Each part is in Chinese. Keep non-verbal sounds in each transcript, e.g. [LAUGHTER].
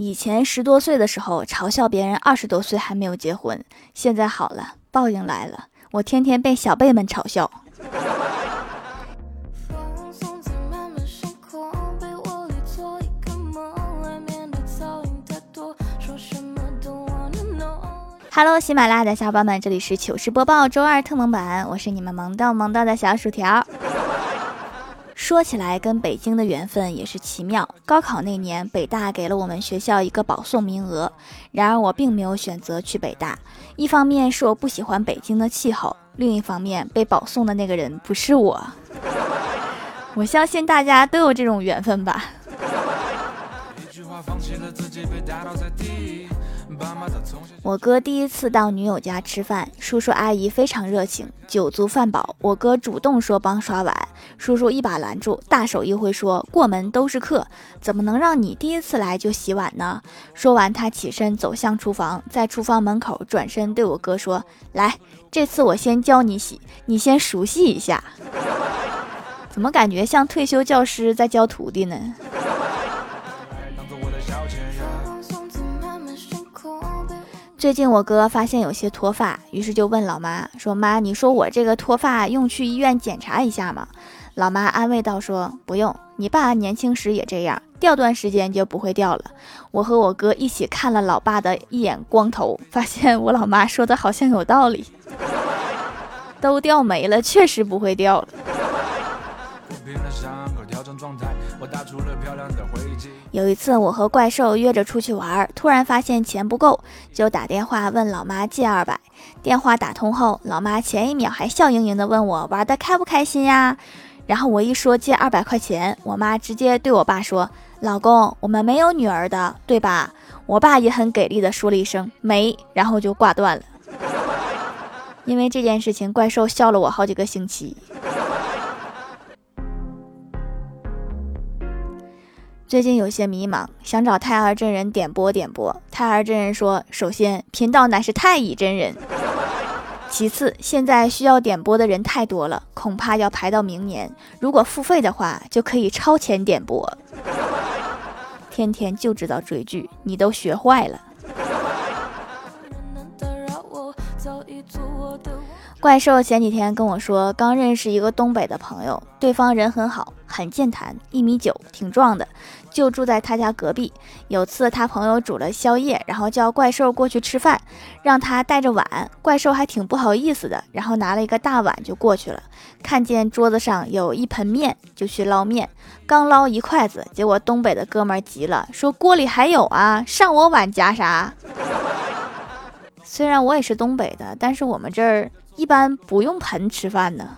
以前十多岁的时候嘲笑别人二十多岁还没有结婚，现在好了，报应来了，我天天被小辈们嘲笑。Hello，喜马拉雅的小伙伴们，这里是糗事播报周二特蒙版，我是你们萌到萌到的小薯条。说起来，跟北京的缘分也是奇妙。高考那年，北大给了我们学校一个保送名额，然而我并没有选择去北大。一方面是我不喜欢北京的气候，另一方面被保送的那个人不是我。我相信大家都有这种缘分吧。一句话放弃了自己被打倒在地我哥第一次到女友家吃饭，叔叔阿姨非常热情，酒足饭饱，我哥主动说帮刷碗，叔叔一把拦住，大手一挥说过门都是客，怎么能让你第一次来就洗碗呢？说完，他起身走向厨房，在厨房门口转身对我哥说：“来，这次我先教你洗，你先熟悉一下。”怎么感觉像退休教师在教徒弟呢？最近我哥发现有些脱发，于是就问老妈说：“妈，你说我这个脱发用去医院检查一下吗？”老妈安慰道：“说不用，你爸年轻时也这样，掉段时间就不会掉了。”我和我哥一起看了老爸的一眼光头，发现我老妈说的好像有道理，都掉没了，确实不会掉了。有一次，我和怪兽约着出去玩，突然发现钱不够，就打电话问老妈借二百。电话打通后，老妈前一秒还笑盈盈的问我玩的开不开心呀？然后我一说借二百块钱，我妈直接对我爸说：“老公，我们没有女儿的，对吧？”我爸也很给力的说了一声“没”，然后就挂断了。因为这件事情，怪兽笑了我好几个星期。最近有些迷茫，想找太儿真人点播点播。太儿真人说：“首先，频道乃是太乙真人；其次，现在需要点播的人太多了，恐怕要排到明年。如果付费的话，就可以超前点播。[LAUGHS] 天天就知道追剧，你都学坏了。”怪兽前几天跟我说，刚认识一个东北的朋友，对方人很好，很健谈，一米九，挺壮的，就住在他家隔壁。有次他朋友煮了宵夜，然后叫怪兽过去吃饭，让他带着碗。怪兽还挺不好意思的，然后拿了一个大碗就过去了。看见桌子上有一盆面，就去捞面。刚捞一筷子，结果东北的哥们急了，说锅里还有啊，上我碗夹啥？虽然我也是东北的，但是我们这儿。一般不用盆吃饭呢。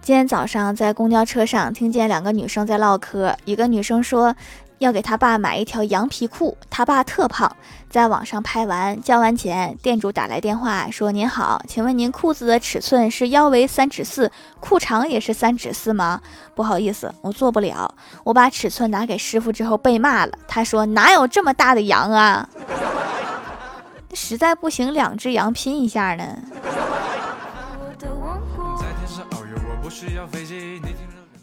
今天早上在公交车上听见两个女生在唠嗑，一个女生说。要给他爸买一条羊皮裤，他爸特胖，在网上拍完交完钱，店主打来电话说：“您好，请问您裤子的尺寸是腰围三尺四，裤长也是三尺四吗？”不好意思，我做不了。我把尺寸拿给师傅之后被骂了，他说：“哪有这么大的羊啊？实在不行，两只羊拼一下呢。”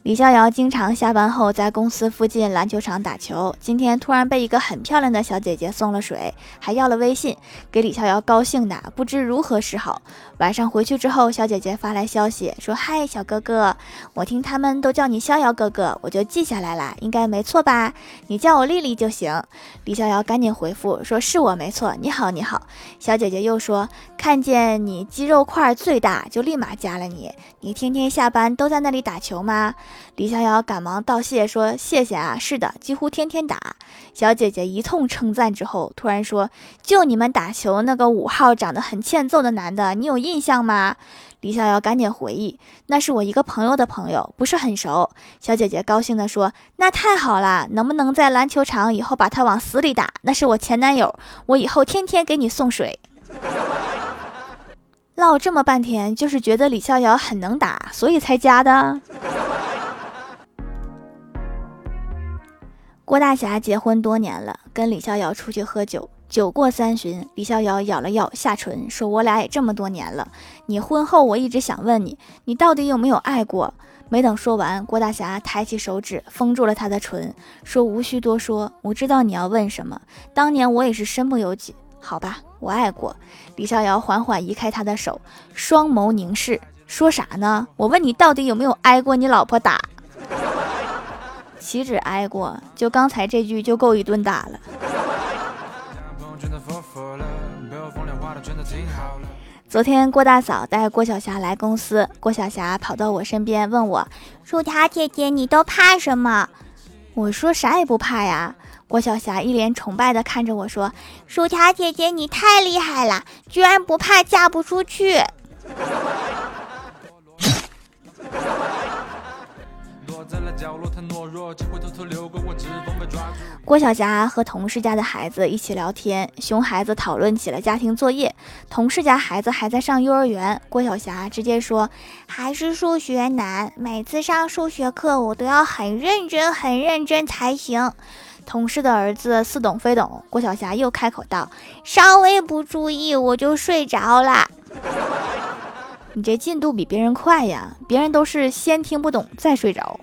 李逍遥经常下班后在公司附近篮球场打球。今天突然被一个很漂亮的小姐姐送了水，还要了微信，给李逍遥高兴的不知如何是好。晚上回去之后，小姐姐发来消息说：“嗨，小哥哥，我听他们都叫你逍遥哥哥，我就记下来了，应该没错吧？你叫我丽丽就行。”李逍遥赶紧回复说：“是我没错，你好，你好。”小姐姐又说：“看见你肌肉块最大，就立马加了你。你天天下班都在那里打球吗？”李逍遥赶忙道谢说：“谢谢啊，是的，几乎天天打。”小姐姐一通称赞之后，突然说：“就你们打球那个五号长得很欠揍的男的，你有印象吗？”李逍遥赶紧回忆：“那是我一个朋友的朋友，不是很熟。”小姐姐高兴地说：“那太好了，能不能在篮球场以后把他往死里打？那是我前男友，我以后天天给你送水。”唠这么半天，就是觉得李逍遥很能打，所以才加的。郭大侠结婚多年了，跟李逍遥出去喝酒，酒过三巡，李逍遥咬了咬下唇，说：“我俩也这么多年了，你婚后我一直想问你，你到底有没有爱过？”没等说完，郭大侠抬起手指封住了他的唇，说：“无需多说，我知道你要问什么。当年我也是身不由己，好吧，我爱过。”李逍遥缓缓移开他的手，双眸凝视，说啥呢？我问你，到底有没有挨过你老婆打？岂止挨过，就刚才这句就够一顿打了。昨天郭大嫂带郭晓霞来公司，郭晓霞跑到我身边问我：“薯条姐姐，你都怕什么？”我说：“啥也不怕呀。”郭晓霞一脸崇拜地看着我说：“薯条姐姐，你太厉害了，居然不怕嫁不出去。[LAUGHS] ”郭晓霞和同事家的孩子一起聊天，熊孩子讨论起了家庭作业。同事家孩子还在上幼儿园，郭晓霞直接说：“还是数学难，每次上数学课我都要很认真、很认真才行。”同事的儿子似懂非懂，郭晓霞又开口道：“稍微不注意我就睡着了。[LAUGHS] ”你这进度比别人快呀，别人都是先听不懂再睡着。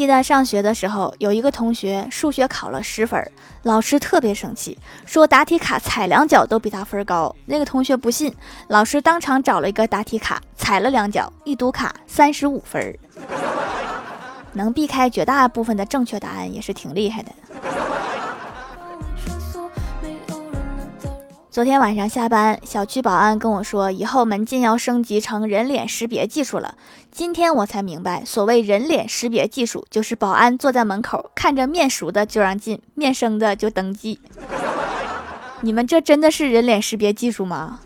记得上学的时候，有一个同学数学考了十分，老师特别生气，说答题卡踩两脚都比他分高。那个同学不信，老师当场找了一个答题卡踩了两脚，一读卡三十五分，[LAUGHS] 能避开绝大部分的正确答案也是挺厉害的。昨天晚上下班，小区保安跟我说，以后门禁要升级成人脸识别技术了。今天我才明白，所谓人脸识别技术，就是保安坐在门口，看着面熟的就让进，面生的就登记。你们这真的是人脸识别技术吗？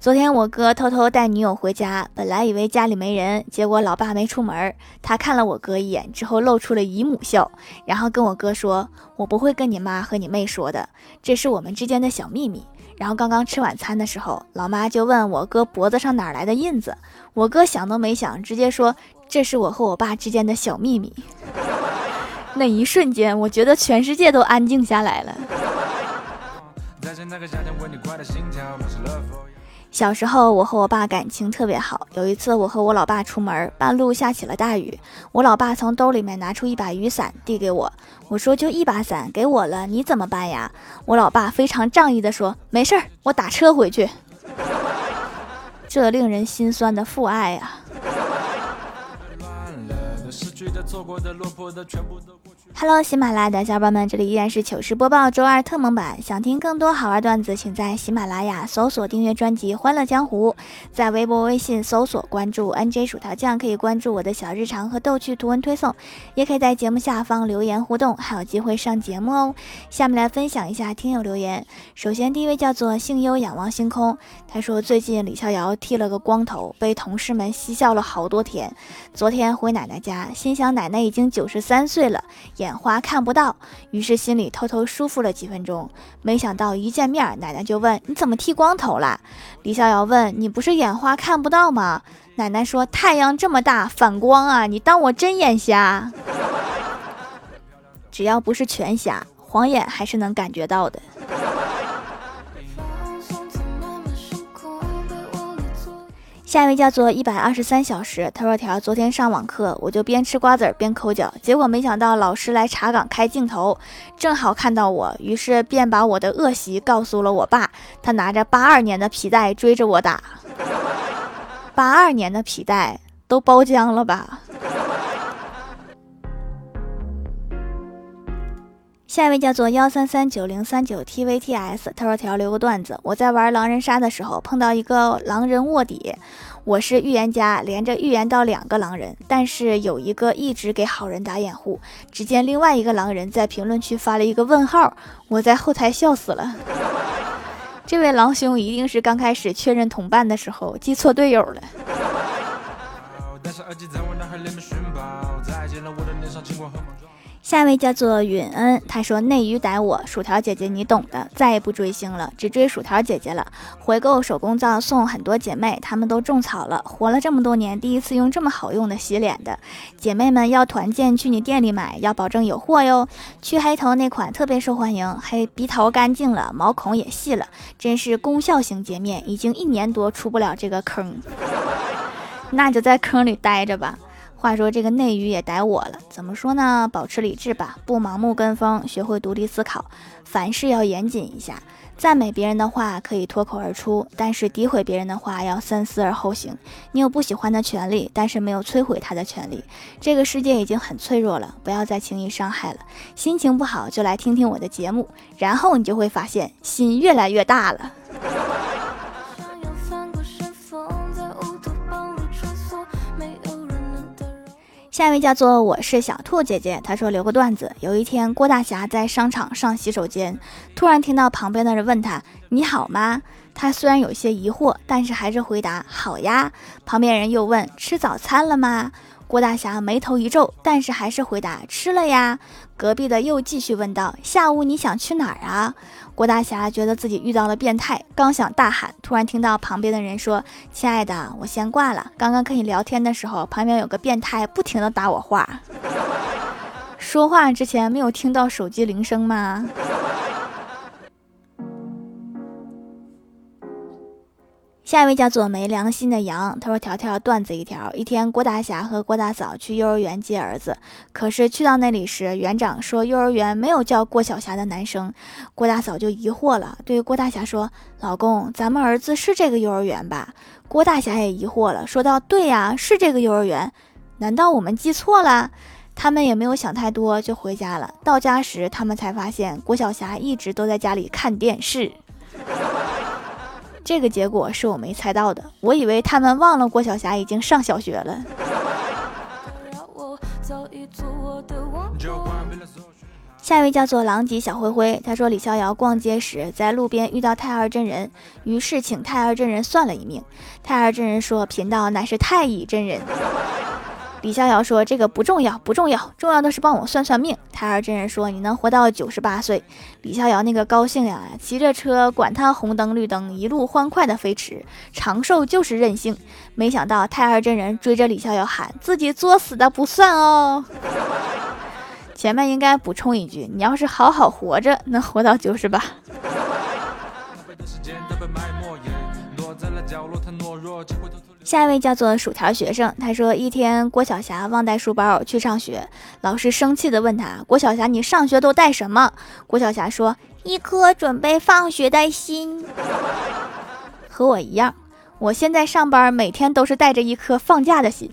昨天我哥偷偷带女友回家，本来以为家里没人，结果老爸没出门。他看了我哥一眼之后，露出了姨母笑，然后跟我哥说：“我不会跟你妈和你妹说的，这是我们之间的小秘密。”然后刚刚吃晚餐的时候，老妈就问我哥脖子上哪来的印子，我哥想都没想，直接说：“这是我和我爸之间的小秘密。[LAUGHS] ”那一瞬间，我觉得全世界都安静下来了。[LAUGHS] 小时候，我和我爸感情特别好。有一次，我和我老爸出门，半路下起了大雨。我老爸从兜里面拿出一把雨伞，递给我。我说：“就一把伞，给我了，你怎么办呀？”我老爸非常仗义地说：“没事儿，我打车回去。[LAUGHS] ”这令人心酸的父爱呀！Hello，喜马拉雅的小伙伴们，这里依然是糗事播报周二特蒙版。想听更多好玩段子，请在喜马拉雅搜索订阅专辑《欢乐江湖》，在微博、微信搜索关注 NJ 薯条酱，可以关注我的小日常和逗趣图文推送，也可以在节目下方留言互动，还有机会上节目哦。下面来分享一下听友留言。首先，第一位叫做幸优仰望星空，他说最近李逍遥剃了个光头，被同事们嬉笑了好多天。昨天回奶奶家，心想奶奶已经九十三岁了，眼花看不到，于是心里偷偷舒服了几分钟。没想到一见面，奶奶就问：“你怎么剃光头了？”李逍遥问：“你不是眼花看不到吗？”奶奶说：“太阳这么大，反光啊！你当我真眼瞎？只要不是全瞎，晃眼还是能感觉到的。”下一位叫做一百二十三小时，他说：“条昨天上网课，我就边吃瓜子边抠脚，结果没想到老师来查岗开镜头，正好看到我，于是便把我的恶习告诉了我爸。他拿着八二年的皮带追着我打，八二年的皮带都包浆了吧？”下一位叫做幺三三九零三九 tvts，他说：“条留个段子，我在玩狼人杀的时候碰到一个狼人卧底，我是预言家，连着预言到两个狼人，但是有一个一直给好人打掩护。只见另外一个狼人在评论区发了一个问号，我在后台笑死了。[LAUGHS] 这位狼兄一定是刚开始确认同伴的时候记错队友了。[LAUGHS] ”下一位叫做允恩，他说内娱逮我，薯条姐姐你懂的，再也不追星了，只追薯条姐姐了。回购手工皂送很多姐妹，她们都种草了，活了这么多年，第一次用这么好用的洗脸的。姐妹们要团建去你店里买，要保证有货哟。去黑头那款特别受欢迎，黑鼻头干净了，毛孔也细了，真是功效型洁面，已经一年多出不了这个坑，那就在坑里待着吧。话说这个内娱也逮我了，怎么说呢？保持理智吧，不盲目跟风，学会独立思考，凡事要严谨一下。赞美别人的话可以脱口而出，但是诋毁别人的话要三思而后行。你有不喜欢的权利，但是没有摧毁他的权利。这个世界已经很脆弱了，不要再轻易伤害了。心情不好就来听听我的节目，然后你就会发现心越来越大了。下一位叫做我是小兔姐姐，她说留个段子。有一天，郭大侠在商场上洗手间，突然听到旁边的人问他：“你好吗？”他虽然有些疑惑，但是还是回答：“好呀。”旁边人又问：“吃早餐了吗？”郭大侠眉头一皱，但是还是回答：“吃了呀。”隔壁的又继续问道：“下午你想去哪儿啊？”郭大侠觉得自己遇到了变态，刚想大喊，突然听到旁边的人说：“亲爱的，我先挂了。刚刚跟你聊天的时候，旁边有个变态不停的打我话。[LAUGHS] 说话之前没有听到手机铃声吗？”下一位叫做没良心的羊，他说：“条条段子一条。一天，郭大侠和郭大嫂去幼儿园接儿子，可是去到那里时，园长说幼儿园没有叫郭晓霞的男生。郭大嫂就疑惑了，对郭大侠说：‘老公，咱们儿子是这个幼儿园吧？’郭大侠也疑惑了，说道：‘对呀，是这个幼儿园。难道我们记错了？’他们也没有想太多，就回家了。到家时，他们才发现郭晓霞一直都在家里看电视。”这个结果是我没猜到的，我以为他们忘了郭晓霞已经上小学了。下一位叫做狼藉小灰灰，他说李逍遥逛街时在路边遇到太二真人，于是请太二真人算了一命。太二真人说：“贫道乃是太乙真人。”李逍遥说：“这个不重要，不重要，重要的是帮我算算命。”太二真人说：“你能活到九十八岁。”李逍遥那个高兴呀，骑着车，管他红灯绿灯，一路欢快的飞驰。长寿就是任性。没想到太二真人追着李逍遥喊：“自己作死的不算哦。”前面应该补充一句：“你要是好好活着，能活到九十八。”下一位叫做薯条学生，他说一天郭晓霞忘带书包去上学，老师生气的问他：“郭晓霞，你上学都带什么？”郭晓霞说：“一颗准备放学的心。” [LAUGHS] 和我一样，我现在上班每天都是带着一颗放假的心。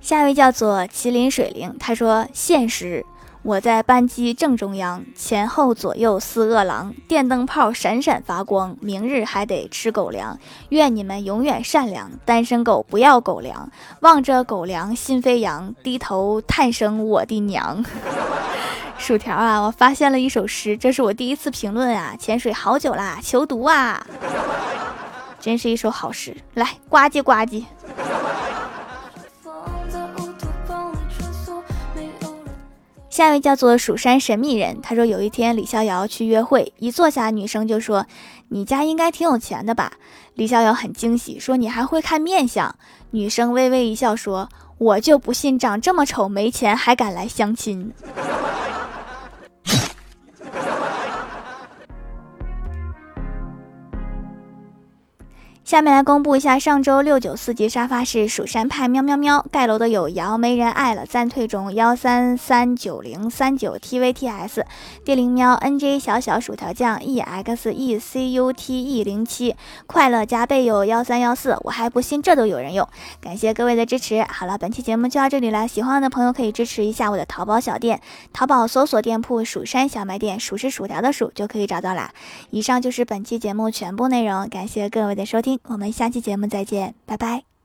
下一位叫做麒麟水灵，他说现实。我在班级正中央，前后左右似饿狼，电灯泡闪闪发光，明日还得吃狗粮。愿你们永远善良，单身狗不要狗粮，望着狗粮心飞扬，低头叹声我的娘。[LAUGHS] 薯条啊，我发现了一首诗，这是我第一次评论啊，潜水好久啦，求读啊，真是一首好诗，来呱唧呱唧。下一位叫做蜀山神秘人，他说有一天李逍遥去约会，一坐下，女生就说：“你家应该挺有钱的吧？”李逍遥很惊喜，说：“你还会看面相？”女生微微一笑说：“我就不信长这么丑没钱还敢来相亲。”下面来公布一下上周六九四级沙发是蜀山派喵喵喵盖楼的有瑶没人爱了暂退中幺三三九零三九 tvts 地灵喵 nj 小小薯条酱 execute 零七快乐加倍有幺三幺四我还不信这都有人用，感谢各位的支持。好了，本期节目就到这里了，喜欢的朋友可以支持一下我的淘宝小店，淘宝搜索店铺蜀山小卖店，数是薯条的数就可以找到啦。以上就是本期节目全部内容，感谢各位的收听我们下期节目再见，拜拜。